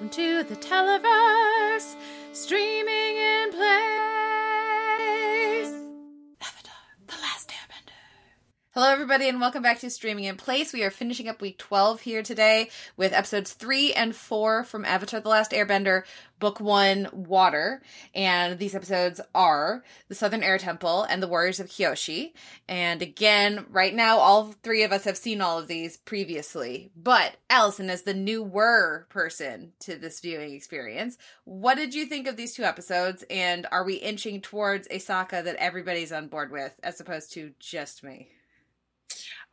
Welcome to the Televerse, streaming in place. Hello, everybody, and welcome back to Streaming in Place. We are finishing up week 12 here today with episodes 3 and 4 from Avatar The Last Airbender, Book 1, Water. And these episodes are The Southern Air Temple and The Warriors of Kyoshi. And again, right now, all three of us have seen all of these previously. But Allison, as the newer person to this viewing experience, what did you think of these two episodes? And are we inching towards a Sokka that everybody's on board with, as opposed to just me?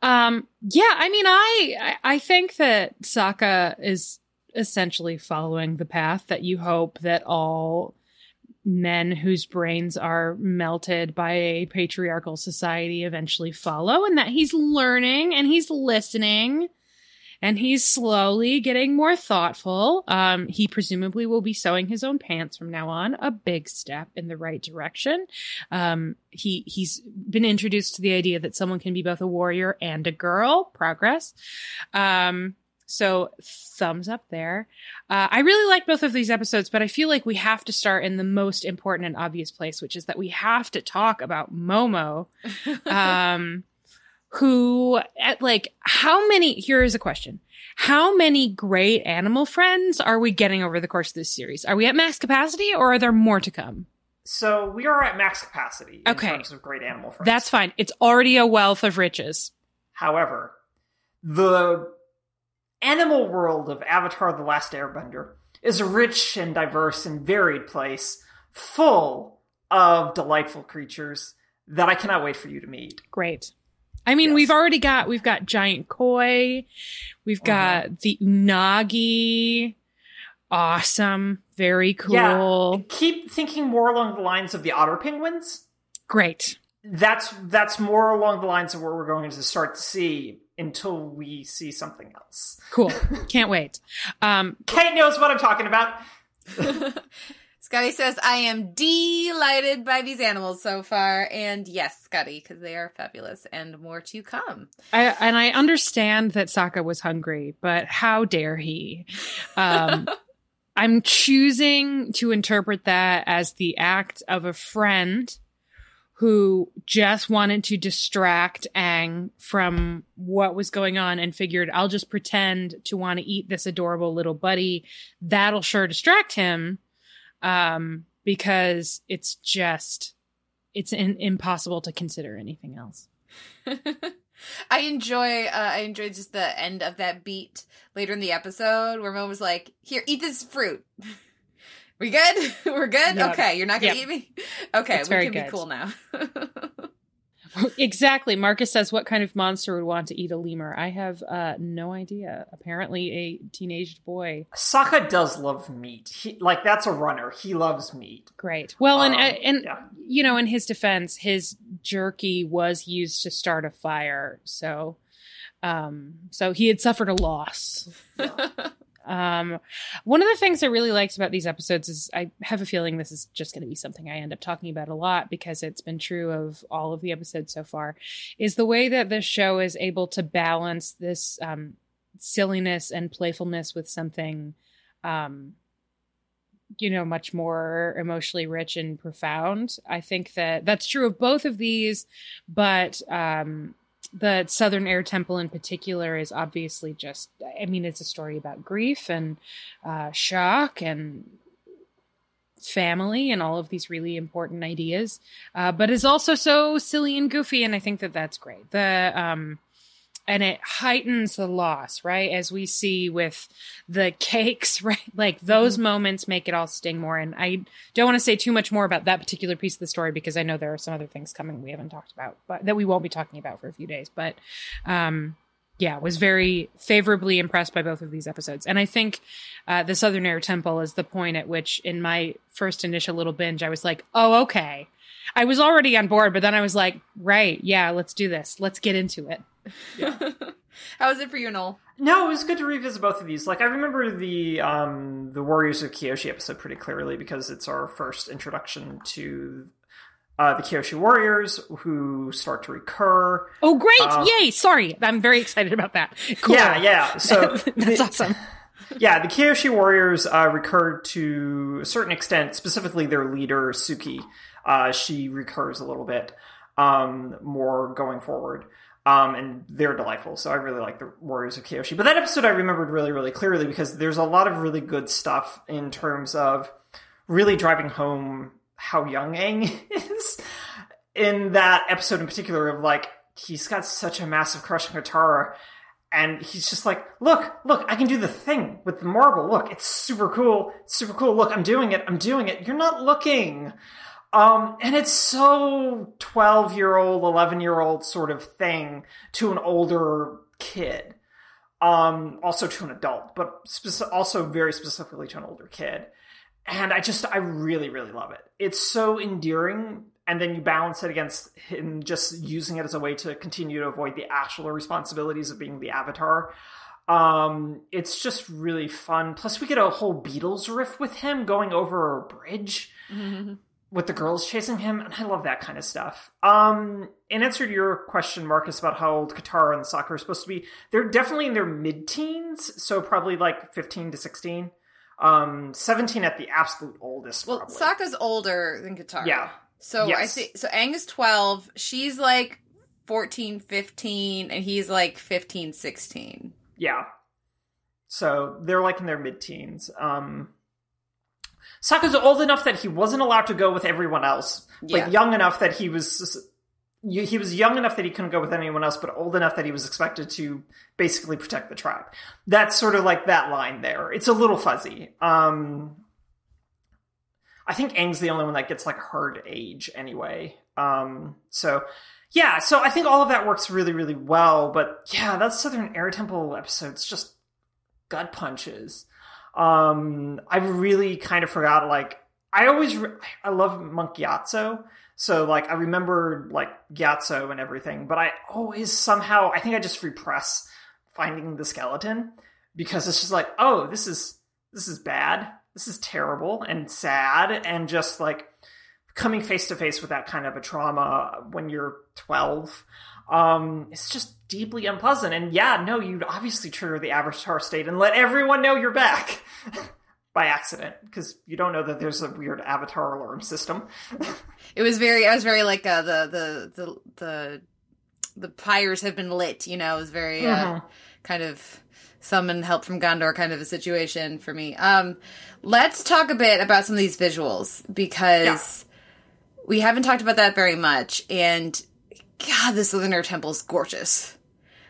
Um, yeah, I mean, I I think that Sokka is essentially following the path that you hope that all men whose brains are melted by a patriarchal society eventually follow, and that he's learning and he's listening and he's slowly getting more thoughtful. Um, he presumably will be sewing his own pants from now on, a big step in the right direction. Um, he he's been introduced to the idea that someone can be both a warrior and a girl. Progress. Um, so thumbs up there. Uh, I really like both of these episodes, but I feel like we have to start in the most important and obvious place, which is that we have to talk about Momo. Who at like how many here is a question how many great animal friends are we getting over the course of this series are we at max capacity or are there more to come So we are at max capacity in Okay. terms of great animal friends. that's fine it's already a wealth of riches However, the animal world of Avatar The Last Airbender is a rich and diverse and varied place full of delightful creatures that I cannot wait for you to meet. great i mean Yes. we've already got we've got giant koi we've got the unagi awesome very cool Yeah. Keep thinking more along the lines of the otter penguins. great That's that's more along the lines of what we're going to start to see until we see something else. cool can't wait um Kate knows what I'm talking about. Scottie says, I am delighted by these animals so far. And yes, Scottie, because they are fabulous and more to come. I, and I understand that Sokka was hungry, but how dare he? Um, I'm choosing to interpret that as the act of a friend who just wanted to distract Aang from what was going on and figured, I'll just pretend to want to eat this adorable little buddy. That'll sure distract him. Um, because it's just, it's in, impossible to consider anything else. I enjoy uh, I enjoy just the end of that beat later in the episode where Mo was like, Here, eat this fruit. We good? We're good? Yep. Okay, you're not gonna Yep. eat me? Okay, It's we can be cool now. Exactly. Marcus says, "What kind of monster would want to eat a lemur?" I have uh, no idea. Apparently, a teenaged boy. Sokka does love meat. He like that's a runner. He loves meat. Great. Well, and Um, and yeah. you know, in his defense, his jerky was used to start a fire, so um, so he had suffered a loss. Um, one of the things I really liked about these episodes is I have a feeling this is just going to be something I end up talking about a lot because it's been true of all of the episodes so far. Is the way that this show is able to balance this um, silliness and playfulness with something, um, you know, much more emotionally rich and profound. I think that that's true of both of these, but um, the Southern Air Temple in particular is obviously just, I mean, it's a story about grief and uh, shock and family and all of these really important ideas, uh, but is also so silly and goofy. And I think that that's great. The, um, and it heightens the loss, right? As we see with the cakes, right? Like those moments make it all sting more. And I don't want to say too much more about that particular piece of the story because I know there are some other things coming we haven't talked about, but that we won't be talking about for a few days. But um, yeah, was very favorably impressed by both of these episodes. And I think uh, the Southern Air Temple is the point at which, in my first initial little binge, I was like, oh, okay. I was already on board, but then I was like, right, yeah, let's do this. Let's get into it. How was it for you, Noel? No, it was good to revisit both of these. Like I remember the um the Warriors of Kyoshi episode pretty clearly because it's our first introduction to uh, the Kyoshi Warriors who start to recur. Oh, great! Um, Yay! Sorry, I'm very excited about that. Cool. Yeah, yeah. So that's awesome. yeah, the Kyoshi warriors uh, recur to a certain extent, specifically their leader Suki. Uh, she recurs a little bit um, more going forward. Um, and they're delightful. So I really like the Warriors of Kyoshi. But that episode I remembered really, really clearly because there's a lot of really good stuff in terms of really driving home how young Aang is in that episode in particular of like he's got such a massive crush on Katara and he's just like, look, look, I can do the thing with the marble. Look, it's super cool. super cool. Look, I'm doing it. I'm doing it. You're not looking. Um, and it's so 12 year old, 11 year old sort of thing to an older kid. Um, also to an adult, but spe- also very specifically to an older kid. And I just, I really, really love it. It's so endearing and then you balance it against him just using it as a way to continue to avoid the actual responsibilities of being the avatar. Um, it's just really fun. Plus, we get a whole Beatles riff with him going over a bridge mm-hmm. With the girls chasing him, and I love that kind of stuff. Um, in answer to your question, Marcus, about how old Katara and Sokka are supposed to be, they're definitely in their mid-teens, so probably like fifteen to sixteen. Um, seventeen at the absolute oldest. Well, probably. Sokka's older than Katara. Yeah, so yes. I see. So Aang is 12. She's like 14, 15, and he's like 15, 16. Yeah. So they're like in their mid teens. Um, Sokka's old enough that he wasn't allowed to go with everyone else, yeah. but young enough that he was he was young enough that he couldn't go with anyone else, but old enough that he was expected to basically protect the tribe. That's sort of like that line there. It's a little fuzzy. Um, I think Aang's the only one that gets like hard age anyway. Um, so yeah, so I think all of that works really, really well. But yeah, that Southern Air Temple episode's just gut punches. Um, I really kind of forgot like I always re- I love Monk Gyatso. So like I remember like Gyatso and everything, but I always somehow I think I just repress finding the skeleton because it's just like, oh, this is this is bad this is terrible and sad and just like coming face to face with that kind of a trauma when you're 12 um it's just deeply unpleasant and yeah no you'd obviously trigger the avatar state and let everyone know you're back by accident because you don't know that there's a weird avatar alarm system it was very i was very like uh, the the the the the pyres have been lit you know it was very uh, mm-hmm. kind of summon help from Gondor kind of a situation for me. Um, let's talk a bit about some of these visuals because yeah. we haven't talked about that very much. And God, this Lunar Temple is gorgeous.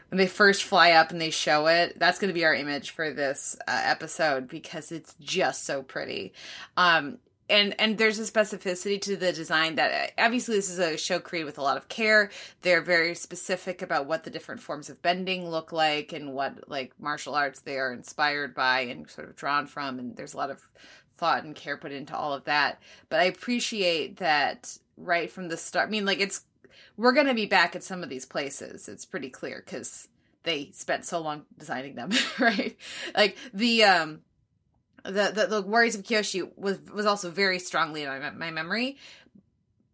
When they first fly up and they show it, that's going to be our image for this uh, episode because it's just so pretty. Um, and and there's a specificity to the design that obviously this is a show created with a lot of care they're very specific about what the different forms of bending look like and what like martial arts they are inspired by and sort of drawn from and there's a lot of thought and care put into all of that but i appreciate that right from the start i mean like it's we're going to be back at some of these places it's pretty clear because they spent so long designing them right like the um the, the, the Warriors of Kyoshi was was also very strongly in my, my memory.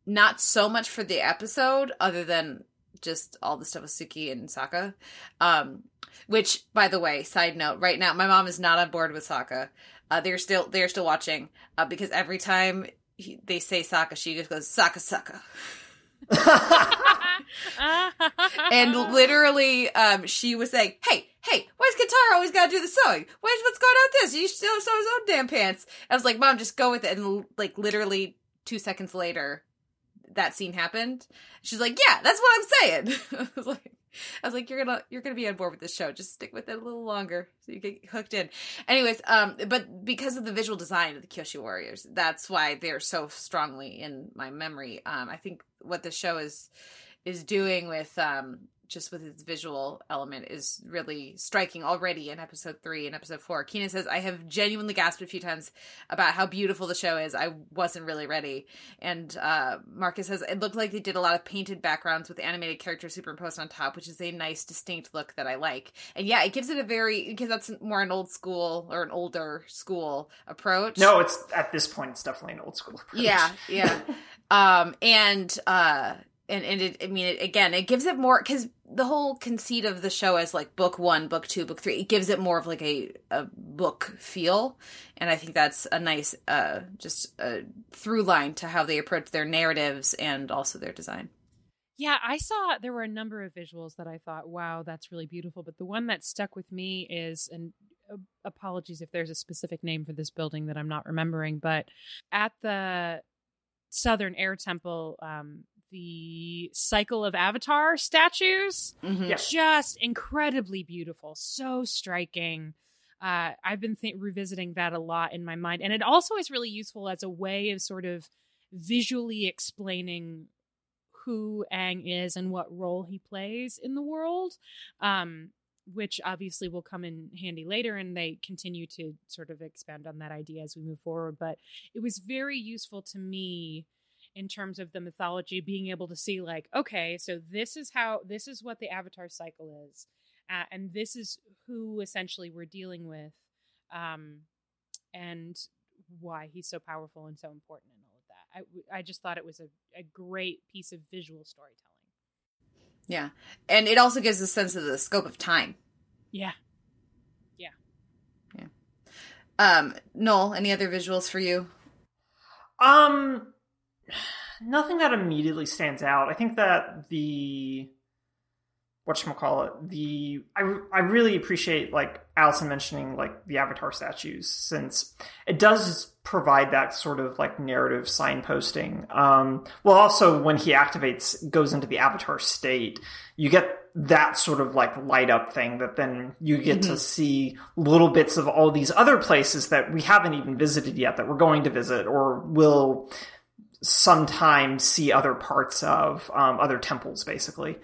Not so much for the episode, other than just all the stuff with Suki and Sokka. Um, which, by the way, side note, right now my mom is not on board with Sokka. Uh, they're still they're still watching uh, because every time he, they say Sokka, she just goes Sokka Sokka. and literally, um, she was saying, "Hey, hey, why's Katara always got to do the sewing? Why's what's going on with this? You still sew his own damn pants." I was like, "Mom, just go with it." And like literally two seconds later, that scene happened. She's like, "Yeah, that's what I'm saying." I was like. I was like, you're gonna you're gonna be on board with this show. Just stick with it a little longer so you get hooked in. Anyways, um, but because of the visual design of the Kyoshi Warriors, that's why they're so strongly in my memory. Um, I think what the show is is doing with um just with its visual element is really striking already in episode three and episode four. Keenan says, I have genuinely gasped a few times about how beautiful the show is. I wasn't really ready. And uh, Marcus says, it looked like they did a lot of painted backgrounds with animated characters superimposed on top, which is a nice, distinct look that I like. And yeah, it gives it a very, because that's more an old school or an older school approach. No, it's at this point, it's definitely an old school approach. Yeah, yeah. um, and, uh, and and it, I mean, it, again, it gives it more because the whole conceit of the show as like book one, book two, book three. It gives it more of like a a book feel and i think that's a nice uh just a through line to how they approach their narratives and also their design yeah i saw there were a number of visuals that i thought wow that's really beautiful but the one that stuck with me is and uh, apologies if there's a specific name for this building that i'm not remembering but at the southern air temple um the cycle of avatar statues. Mm-hmm. Yeah. just incredibly beautiful. So striking. Uh, i've been th- revisiting that a lot in my mind. And it also is really useful as a way of sort of visually explaining who Aang is and what role he plays in the world um, which obviously will come in handy later and they continue to sort of expand on that idea as we move forward. But it was very useful to me in terms of the mythology being able to see like okay so this is how this is what the avatar cycle is uh, and this is who essentially we're dealing with um and why he's so powerful and so important and all of that. I, I just thought it was a, a great piece of visual storytelling. Yeah and it also gives a sense of the scope of time. Yeah. Yeah. Yeah. um noel any other visuals for you? Um, nothing that immediately stands out. I think that the what call it the I I really appreciate like Allison mentioning like the Avatar statues since it does provide that sort of like narrative signposting. Um, well, also when he activates goes into the Avatar state, you get that sort of like light up thing that then you get to see little bits of all these other places that we haven't even visited yet that we're going to visit or will sometimes see other parts of um, other temples basically.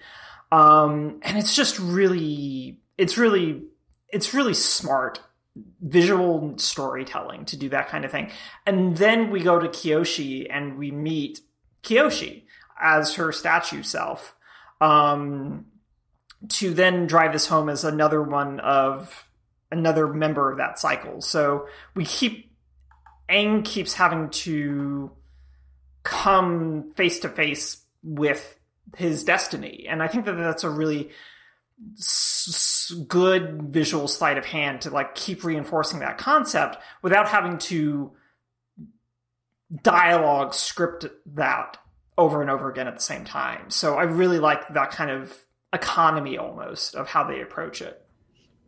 Um, and it's just really it's really it's really smart visual storytelling to do that kind of thing. And then we go to kyoshi and we meet kyoshi as her statue self um, to then drive this home as another one of another member of that cycle. So we keep Aang keeps having to come face to face with his destiny and i think that that's a really s- good visual sleight of hand to like keep reinforcing that concept without having to dialogue script that over and over again at the same time so i really like that kind of economy almost of how they approach it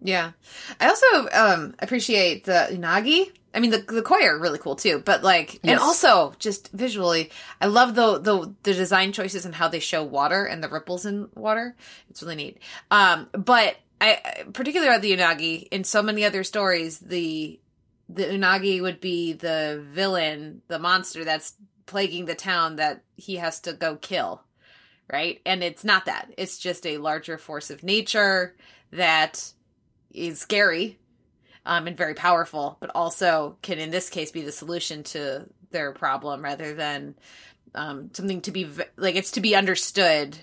Yeah. I also um appreciate the unagi. I mean the the koi are really cool too, but like and also just visually, I love the the the design choices and how they show water and the ripples in water. It's really neat. Um but I particularly the unagi in so many other stories the the unagi would be the villain, the monster that's plaguing the town that he has to go kill. Right? And it's not that. It's just a larger force of nature that is scary um, and very powerful, but also can, in this case, be the solution to their problem rather than um, something to be like it's to be understood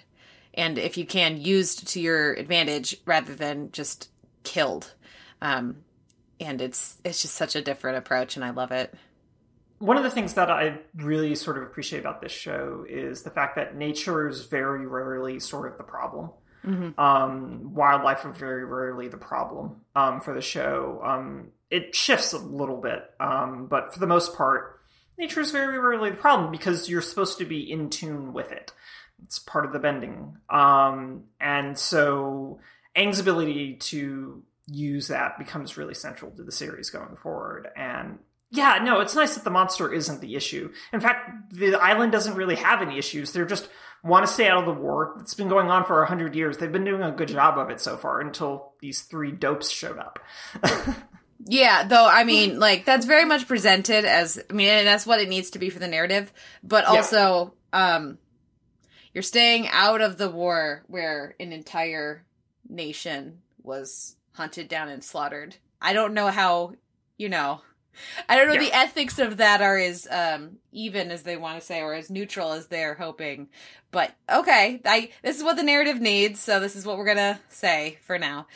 and if you can used to your advantage rather than just killed. Um, and it's it's just such a different approach, and I love it. one of the things that I really sort of appreciate about this show is the fact that nature is very rarely sort of the problem. Mm-hmm. Um, wildlife are very rarely the problem um, for the show. Um, it shifts a little bit, um, but for the most part, nature is very rarely the problem because you're supposed to be in tune with it. It's part of the bending. Um, and so Aang's ability to use that becomes really central to the series going forward. And yeah, no, it's nice that the monster isn't the issue. In fact, the island doesn't really have any issues. They're just want to stay out of the war. It's been going on for a hundred years. They've been doing a good job of it so far until these three dopes showed up. Yeah, though I mean, like that's very much presented as I mean, and that's what it needs to be for the narrative. But Yeah. also, um, you're staying out of the war where an entire nation was hunted down and slaughtered. I don't know how, you know, I don't know Yeah. the ethics of that are as um even as they want to say or as neutral as they're hoping. But okay, I this is what the narrative needs, so this is what we're gonna say for now.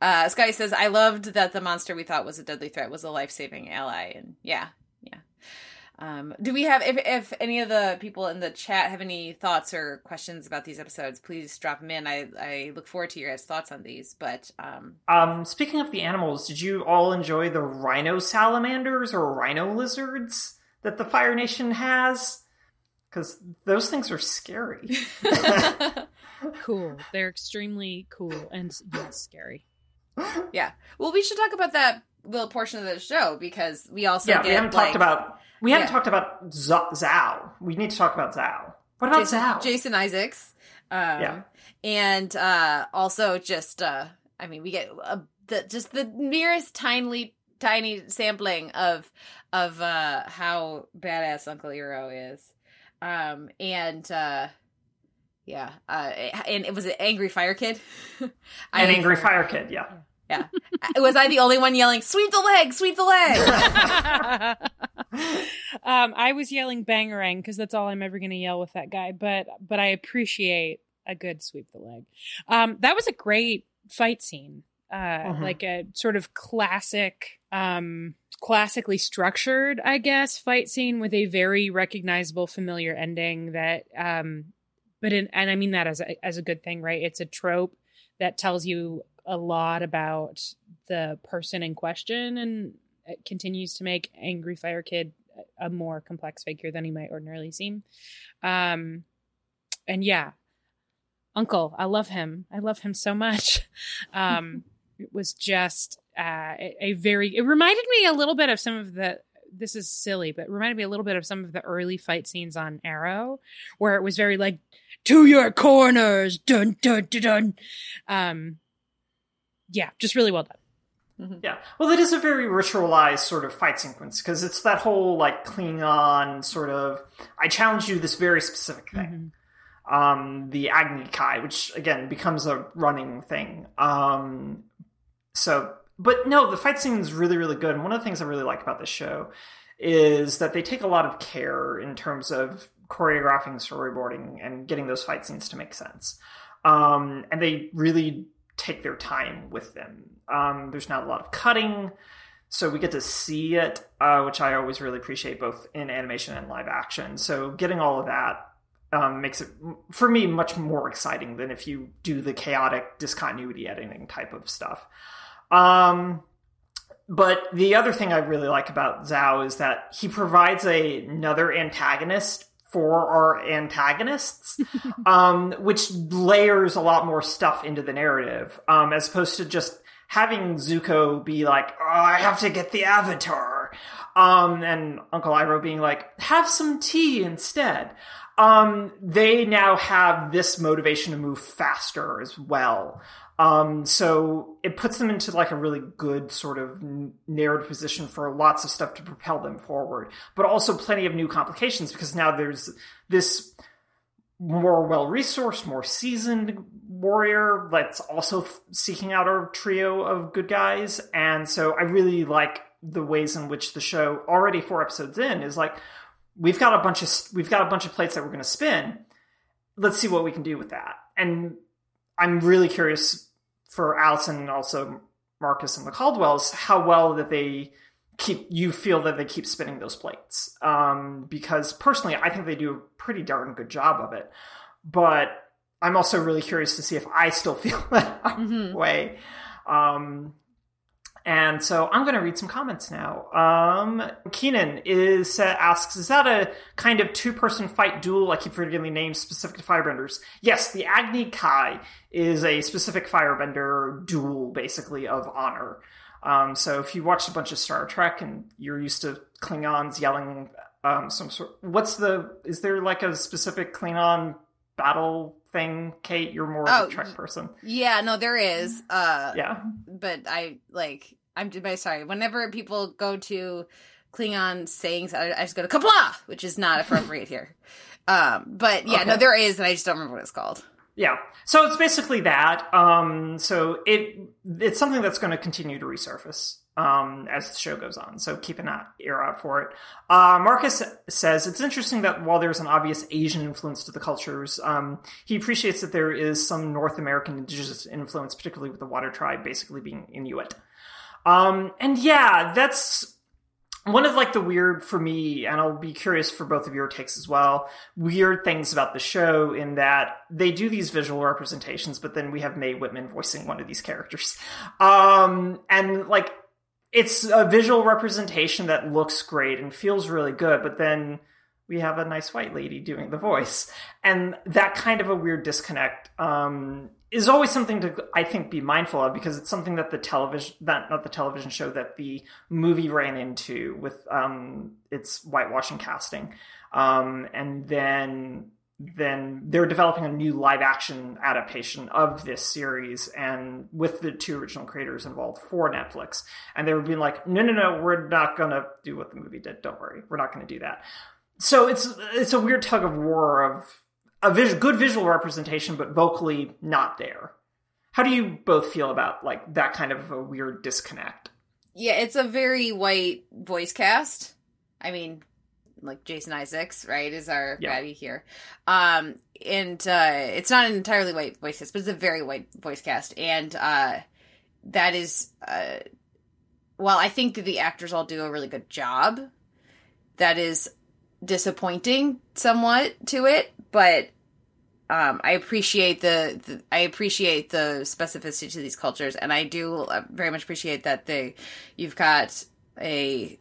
Uh Scottie says, I loved that the monster we thought was a deadly threat was a life saving ally, and yeah. Um, do we have if if any of the people in the chat have any thoughts or questions about these episodes, please drop them in. I I look forward to your guys' thoughts on these. But um, um, speaking of the animals, did you all enjoy the rhino salamanders or rhino lizards that the Fire Nation has? Because those things are scary. cool. They're extremely cool and yes, scary. Yeah. Well, we should talk about that little portion of the show because we also yeah get, we haven't like, talked about we haven't Yeah. talked about Z- Zhao. We need to talk about Zhao. What about Jason, Zhao? Jason Isaacs. Um, Yeah. And uh, also just, uh, I mean, we get uh, the, just the merest tiny, tiny sampling of of uh, how badass Uncle Iroh is. Um, and uh, yeah, uh, and it was an angry fire kid. An angry fire kid. Yeah. Yeah. was I the only one yelling, "Sweep the leg, sweep the leg"? um, I was yelling bangerang because that's all I'm ever going to yell with that guy. But but I appreciate a good sweep the leg. Um, that was a great fight scene. Uh, Mhm. like a sort of classic, um, classically structured, I guess, fight scene with a very recognizable, familiar ending. That, um, but in, and I mean that as a as a good thing, right? It's a trope that tells you a lot about the person in question and it continues to make angry fire kid a more complex figure than he might ordinarily seem. Um and yeah uncle i love him. I love him so much. Um it was just uh a, very it reminded me a little bit of some of the this is silly but reminded me a little bit of some of the early fight scenes on arrow where it was very like to your corners! Dun dun dun dun. Um yeah just really well done Yeah. Well, it is a very ritualized sort of fight sequence because it's that whole like Klingon sort of I challenge you this very specific thing. Mhm. Um, the Agni Kai, which again becomes a running thing. Um, so, but no, the fight scene is really, really good. And one of the things I really like about this show is that they take a lot of care in terms of choreographing, storyboarding, and getting those fight scenes to make sense. Um, and they really take their time with them. Um, there's not a lot of cutting, so we get to see it, uh, which I always really appreciate both in animation and live action. So getting all of that um, makes it, for me, much more exciting than if you do the chaotic discontinuity editing type of stuff. Um, but the other thing I really like about Zhao is that he provides a, another antagonist for our antagonists, um, which layers a lot more stuff into the narrative, um, as opposed to just having Zuko be like, oh, I have to get the Avatar, um, and Uncle Iroh being like, have some tea instead. Um, they now have this motivation to move faster as well. Um, so it puts them into like a really good sort of n- narrative position for lots of stuff to propel them forward, but also plenty of new complications because now there's this more well resourced, more seasoned warrior that's also seeking out our trio of good guys. And so I really like the ways in which the show already four episodes in is like, we've got a bunch of, we've got a bunch of plates that we're going to spin. Let's see what we can do with that. And I'm really curious for Allison and also Marcus and the Caldwells how well that they keep you feel that they keep spinning those plates. Um, because personally, I think they do a pretty darn good job of it. But I'm also really curious to see if I still feel that Mhm. way. Um, and so I'm going to read some comments now. Um, Keenan is uh, asks, "Is that a kind of two-person fight duel? I keep forgetting the name specific to firebenders. Yes, the Agni Kai is a specific firebender duel, basically of honor. Um, so if you watched a bunch of Star Trek and you're used to Klingons yelling um, some sort, what's the? Is there like a specific Klingon battle thing? Kate, you're more of Oh, a Trek person. Yeah, no, there is. Uh, Yeah. but I like I'm sorry. Whenever people go to Klingon sayings, I, I just go to Qapla', which is not appropriate here. Um, but yeah, no, there is, and I just don't remember what it's called. Yeah. So it's basically that. Um, so it it's something that's going to continue to resurface um, as the show goes on. So keep an ear out for it. Uh, Marcus says it's interesting that while there's an obvious Asian influence to the cultures, um, he appreciates that there is some North American indigenous influence, particularly with the Water Tribe basically being Inuit. Um, and yeah, that's one of like the weird for me, and I'll be curious for both of your takes as well. Weird things about the show in that they do these visual representations, but then we have Mae Whitman voicing one of these characters, um, and like it's a visual representation that looks great and feels really good, but then we have a nice white lady doing the voice, and that kind of a weird disconnect um, is always something to I think be mindful of because it's something that the television that not the television show that the movie ran into with um, its whitewashing casting, um, and then then they're developing a new live action adaptation of this series and with the two original creators involved for Netflix. And they were being like, no, no, no, we're not going to do what the movie did. Don't worry. We're not going to do that. So it's, it's a weird tug of war of a vis- good visual representation, but vocally not there. How do you both feel about like that kind of a weird disconnect? Yeah, it's a very white voice cast. I mean, like Jason Isaacs, right, is our yeah. baddie here. Um, and uh, it's not an entirely white voice cast, but it's a very white voice cast, and uh, that is, uh, while I think that the actors all do a really good job, that is disappointing somewhat to it, but um, I appreciate the, the, I appreciate the specificity to these cultures, and I do uh, very much appreciate that they you've got a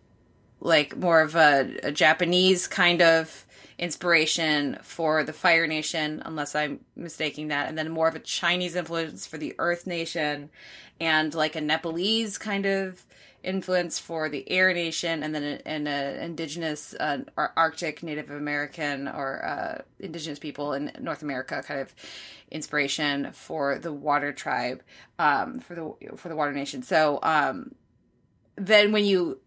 like more of a, a Japanese kind of inspiration for the Fire Nation, unless I'm mistaking that, and then more of a Chinese influence for the Earth Nation, and like a Nepalese kind of influence for the Air Nation, and then an indigenous uh, Arctic Native American or uh, indigenous people in North America kind of inspiration for the Water Tribe, um, for the for the Water Nation. So um, then when you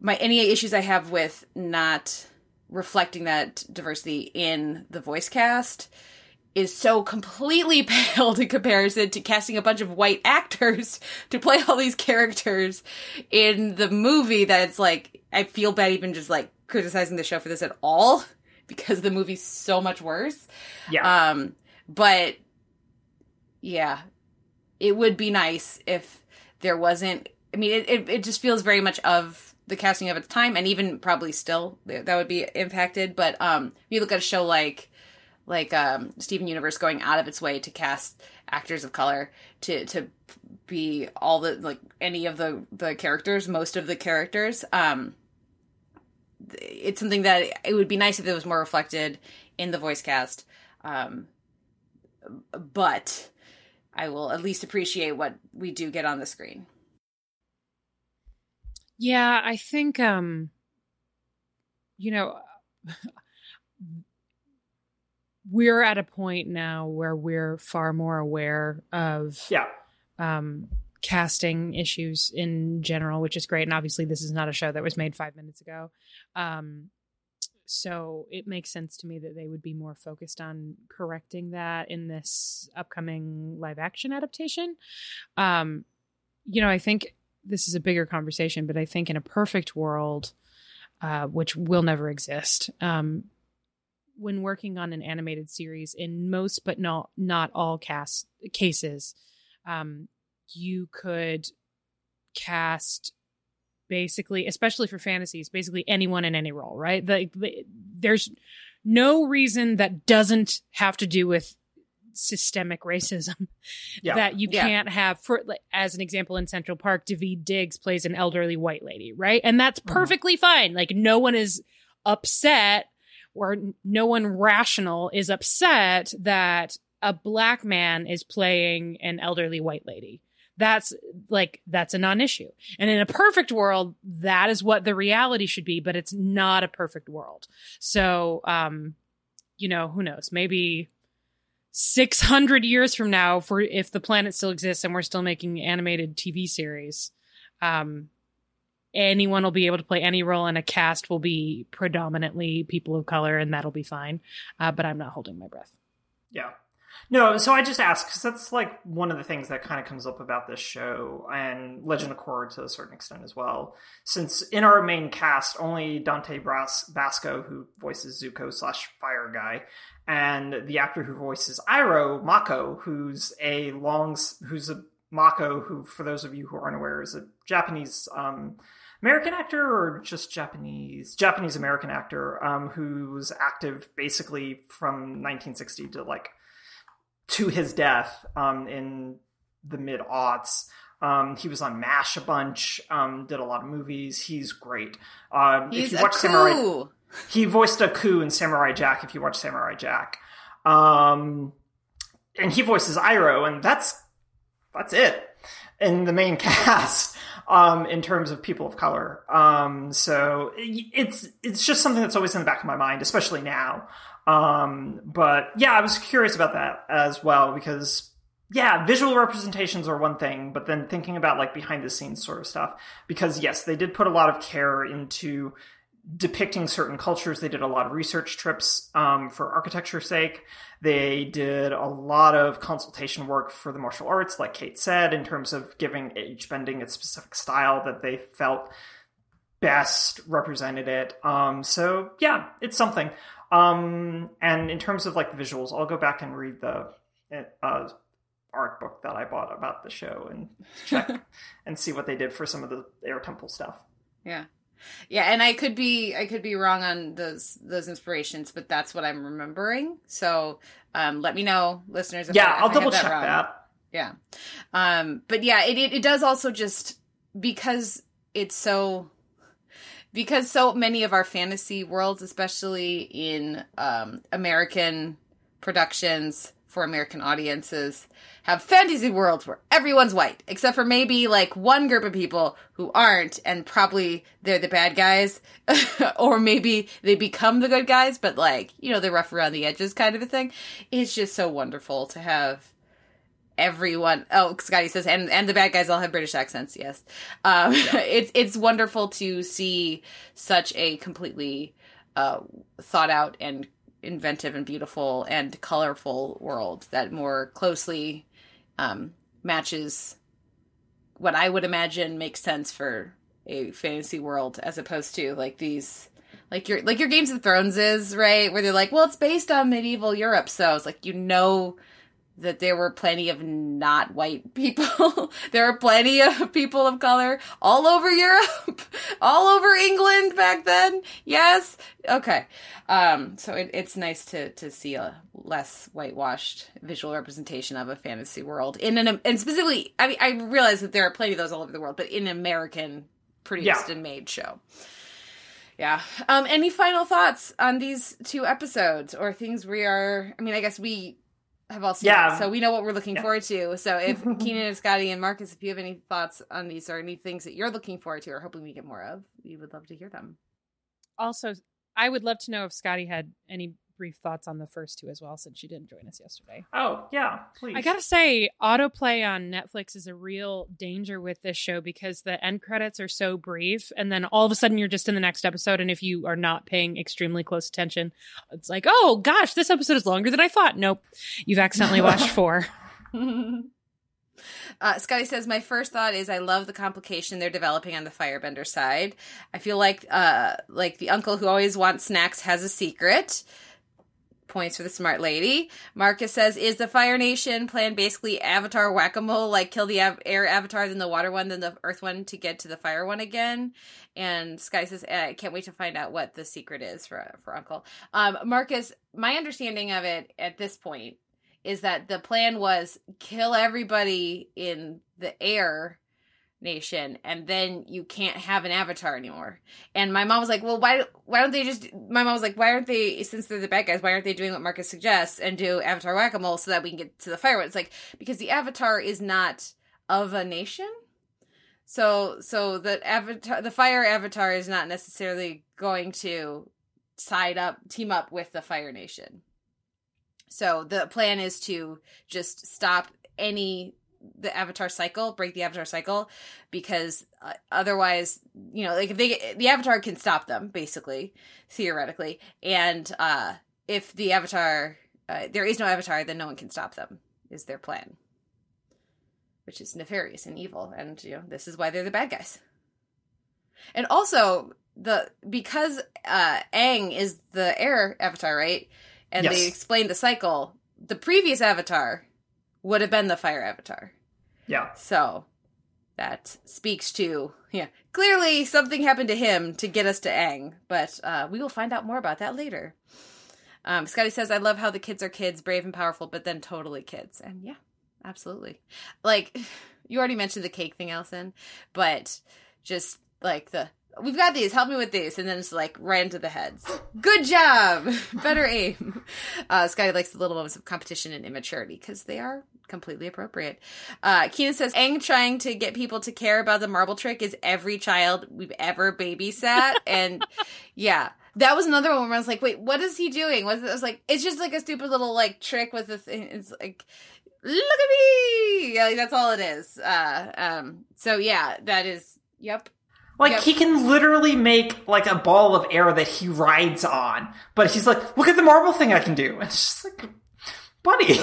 my any issues I have with not reflecting that diversity in the voice cast is so completely paled in comparison to casting a bunch of white actors to play all these characters in the movie that it's like I feel bad even just like criticizing the show for this at all because the movie's so much worse. Yeah. Um but yeah, it would be nice if there wasn't I mean it, it, it just feels very much of the casting of its time and even probably still that would be impacted but um if you look at a show like like um Steven Universe going out of its way to cast actors of color to to be all the like any of the the characters most of the characters um it's something that it would be nice if it was more reflected in the voice cast um but I will at least appreciate what we do get on the screen. Yeah, I think um you know we're at a point now where we're far more aware of yeah um casting issues in general, which is great. And obviously this is not a show that was made 5 minutes ago. Um so it makes sense to me that they would be more focused on correcting that in this upcoming live action adaptation. Um you know, I think this is a bigger conversation, but I think in a perfect world, uh, which will never exist, um, when working on an animated series, in most but not not all cast cases, um, you could cast basically, especially for fantasies, basically anyone in any role, right? The, the, there's no reason that doesn't have to do with systemic racism yeah. that you yeah. can't have for as an example in central park daveed diggs plays an elderly white lady right and that's mm-hmm. perfectly mm-hmm. fine like no one is upset or no one rational is upset that a black man is playing an elderly white lady. That's like that's a non-issue. And in a perfect world that is what the reality should be but it's not a perfect world. So um you know who knows? Maybe 600 years from now for if the planet still exists and we're still making animated TV series um anyone will be able to play any role and a cast will be predominantly people of color and that'll be fine. Uh, but I'm not holding my breath. Yeah. No, so I just asked because that's like one of the things that kind of comes up about this show and Legend of Korra to a certain extent as well. Since in our main cast, only Dante Bras- Basco, who voices Zuko slash Fire Guy, and the actor who voices Iroh Mako, who's a long, who's a Mako, who for those of you who aren't aware, is a Japanese um, American actor or just Japanese Japanese American actor um, who was active basically from 1960 to like to his death um, in the mid aughts. Um, he was on MASH a bunch, um, did a lot of movies. He's great. Um, He's if you a watch coup. Samurai, he voiced Aku in Samurai Jack. If you watch Samurai Jack, um, and he voices Iroh, and that's that's it in the main cast um, in terms of people of color. Um, so it- it's it's just something that's always in the back of my mind, especially now. Um, but yeah, I was curious about that as well because yeah, visual representations are one thing, but then thinking about like behind the scenes sort of stuff because yes, they did put a lot of care into depicting certain cultures. They did a lot of research trips um, for architecture's sake. They did a lot of consultation work for the martial arts, like Kate said, in terms of giving each bending its specific style that they felt best represented it. Um, so yeah, it's something. Um, and in terms of like the visuals, I'll go back and read the uh, art book that I bought about the show and check and see what they did for some of the Air Temple stuff. Yeah. Yeah, and I could be I could be wrong on those those inspirations, but that's what I'm remembering. So um, let me know, listeners. If yeah, I, if I'll I double check wrong. that. Yeah, um, but yeah, it, it it does also just because it's so because so many of our fantasy worlds, especially in um, American productions for American audiences, have fantasy worlds where everyone's white, except for maybe like one group of people who aren't, and probably they're the bad guys, or maybe they become the good guys, but like, you know, they're rough around the edges kind of a thing. It's just so wonderful to have everyone oh scottie says and and the bad guys all have british accents yes um it's it's wonderful to see such a completely uh thought out and inventive and beautiful and colorful world that more closely um matches what i would imagine makes sense for a fantasy world as opposed to like these like your like your games of thrones is right? Where they're like well it's based on medieval europe. So it's like you know that there were plenty of not white people. there are plenty of people of color all over Europe, all over England back then. Yes. Okay. Um, so it, it's nice to, to see a less whitewashed visual representation of a fantasy world in an, and specifically, I mean, I realize that there are plenty of those all over the world, but in American produced Yeah. and made show. Yeah. Um, any final thoughts on these two episodes or things we are, I mean, I guess we have all seen Yeah. it, so we know what we're looking Yeah. forward to. So if Keenan and Scottie and Marcus, if you have any thoughts on these or any things that you're looking forward to or hoping we get more of, we would love to hear them. Also, I would love to know if Scottie had any brief thoughts on the first two as well, since she didn't join us yesterday. Oh yeah, please. I gotta say, autoplay on Netflix is a real danger with this show because the end credits are so brief, and then all of a sudden you're just in the next episode, and if you are not paying extremely close attention, it's like, oh gosh, this episode is longer than I thought. Nope, you've accidentally watched four. Uh, Scottie says, My first thought is I love the complication they're developing on the firebender side. I feel like uh, like the uncle who always wants snacks has a secret. Points for the smart lady. Marcus says, Is the Fire Nation plan basically Avatar whack a mole? Like kill the av- air Avatar, then the water one, then the earth one to get to the fire one again? And Sky says, "Eh, I can't wait to find out what the secret is for, for Uncle. Um, Marcus, my understanding of it at this point is that the plan was kill everybody in the air nation and then you can't have an avatar anymore. And my mom was like well why why don't they just my mom was like why aren't they since they're the bad guys why aren't they doing what marcus suggests and do avatar whack-a-mole so that we can get to the fire one it's like because the avatar is not of a nation. So so the avatar the fire avatar is not necessarily going to side up team up with the fire nation. So the plan is to just stop any the avatar cycle, break the avatar cycle, because uh, otherwise, you know, like if they the avatar can stop them basically, theoretically, and uh if the avatar uh, there is no avatar, then no one can stop them. Is their plan, which is nefarious and evil, and you know this is why they're the bad guys. And also the because uh Aang is the air avatar, right? And they Yes. explained the cycle. The previous avatar would have been the fire avatar. Yeah. So that speaks to yeah clearly something happened to him to get us to Aang, but uh, we will find out more about that later. Um, Scottie says, "I love how the kids are kids, brave and powerful, but then totally kids." And yeah, absolutely. Like you already mentioned the cake thing, Allison, but just like the we've got these help me with these and then it's like right into the heads good job better aim uh scottie likes the little moments of competition and immaturity because they are completely appropriate uh keenan says Aang trying to get people to care about the marble trick is every child we've ever babysat and yeah that was another one where I was like, wait, what is he doing? Was it was like, it's just like a stupid little like trick with the thing. It's like, look at me. Yeah, like, that's all it is. Uh, um, so yeah, that is, yep. Like Yep. he can literally make like a ball of air that he rides on, but he's like, "Look at the marble thing I can do." And it's just like, buddy,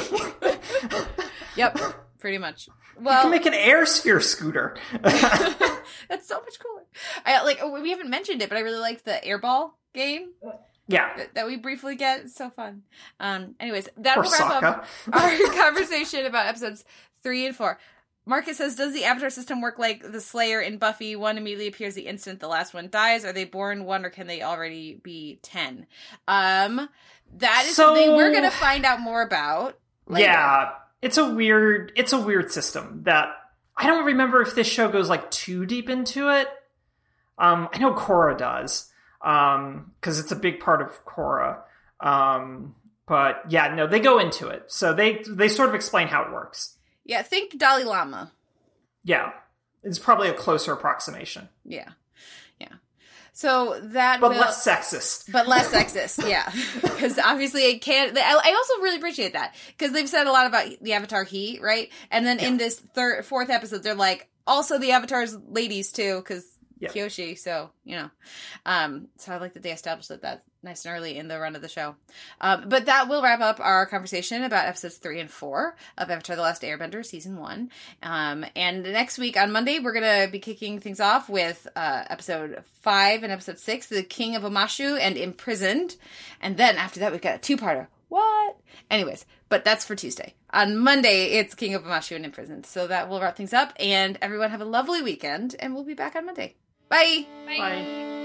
Yep, pretty much. can Well, make an air sphere scooter. that's so much cooler. I like we haven't mentioned it, but I really like the airball game yeah, that, we briefly get. It's so fun. Um, anyways, that will wrap up our conversation about episodes three and four. Marcus says, "Does the avatar system work like the Slayer in Buffy? One immediately appears the instant the last one dies. Are they born one, or can they already be ten? Um, that is So- something we're gonna find out more about. later. Yeah, it's a weird it's a weird system that I don't remember if this show goes like too deep into it. Um, I know Korra does, um, because it's a big part of Korra. Um, but yeah, no, they go into it, so they they sort of explain how it works. Yeah. Think Dalai Lama. Yeah, it's probably a closer approximation, Yeah, yeah. So that but will, less sexist. but less sexist, yeah. Because obviously it can't. I I also really appreciate that because they've said a lot about the Avatar he, right? And then in this third, fourth episode, they're like, also the Avatar's ladies too, because Yeah. Kyoshi. So you know, um, so I like that they established that that's nice and early in the run of the show. Um, but that will wrap up our conversation about episodes three and four of Avatar: The Last Airbender, season one. Um, and next week on Monday, we're gonna be kicking things off with uh, episode five and episode six, "The King of Omashu" and "Imprisoned," and then after that, we've got a two-parter. What? Anyways, but that's for Tuesday. On Monday, it's King of Omashu and Imprisoned. So that will wrap things up. And everyone have a lovely weekend, and we'll be back on Monday. Bye. Bye.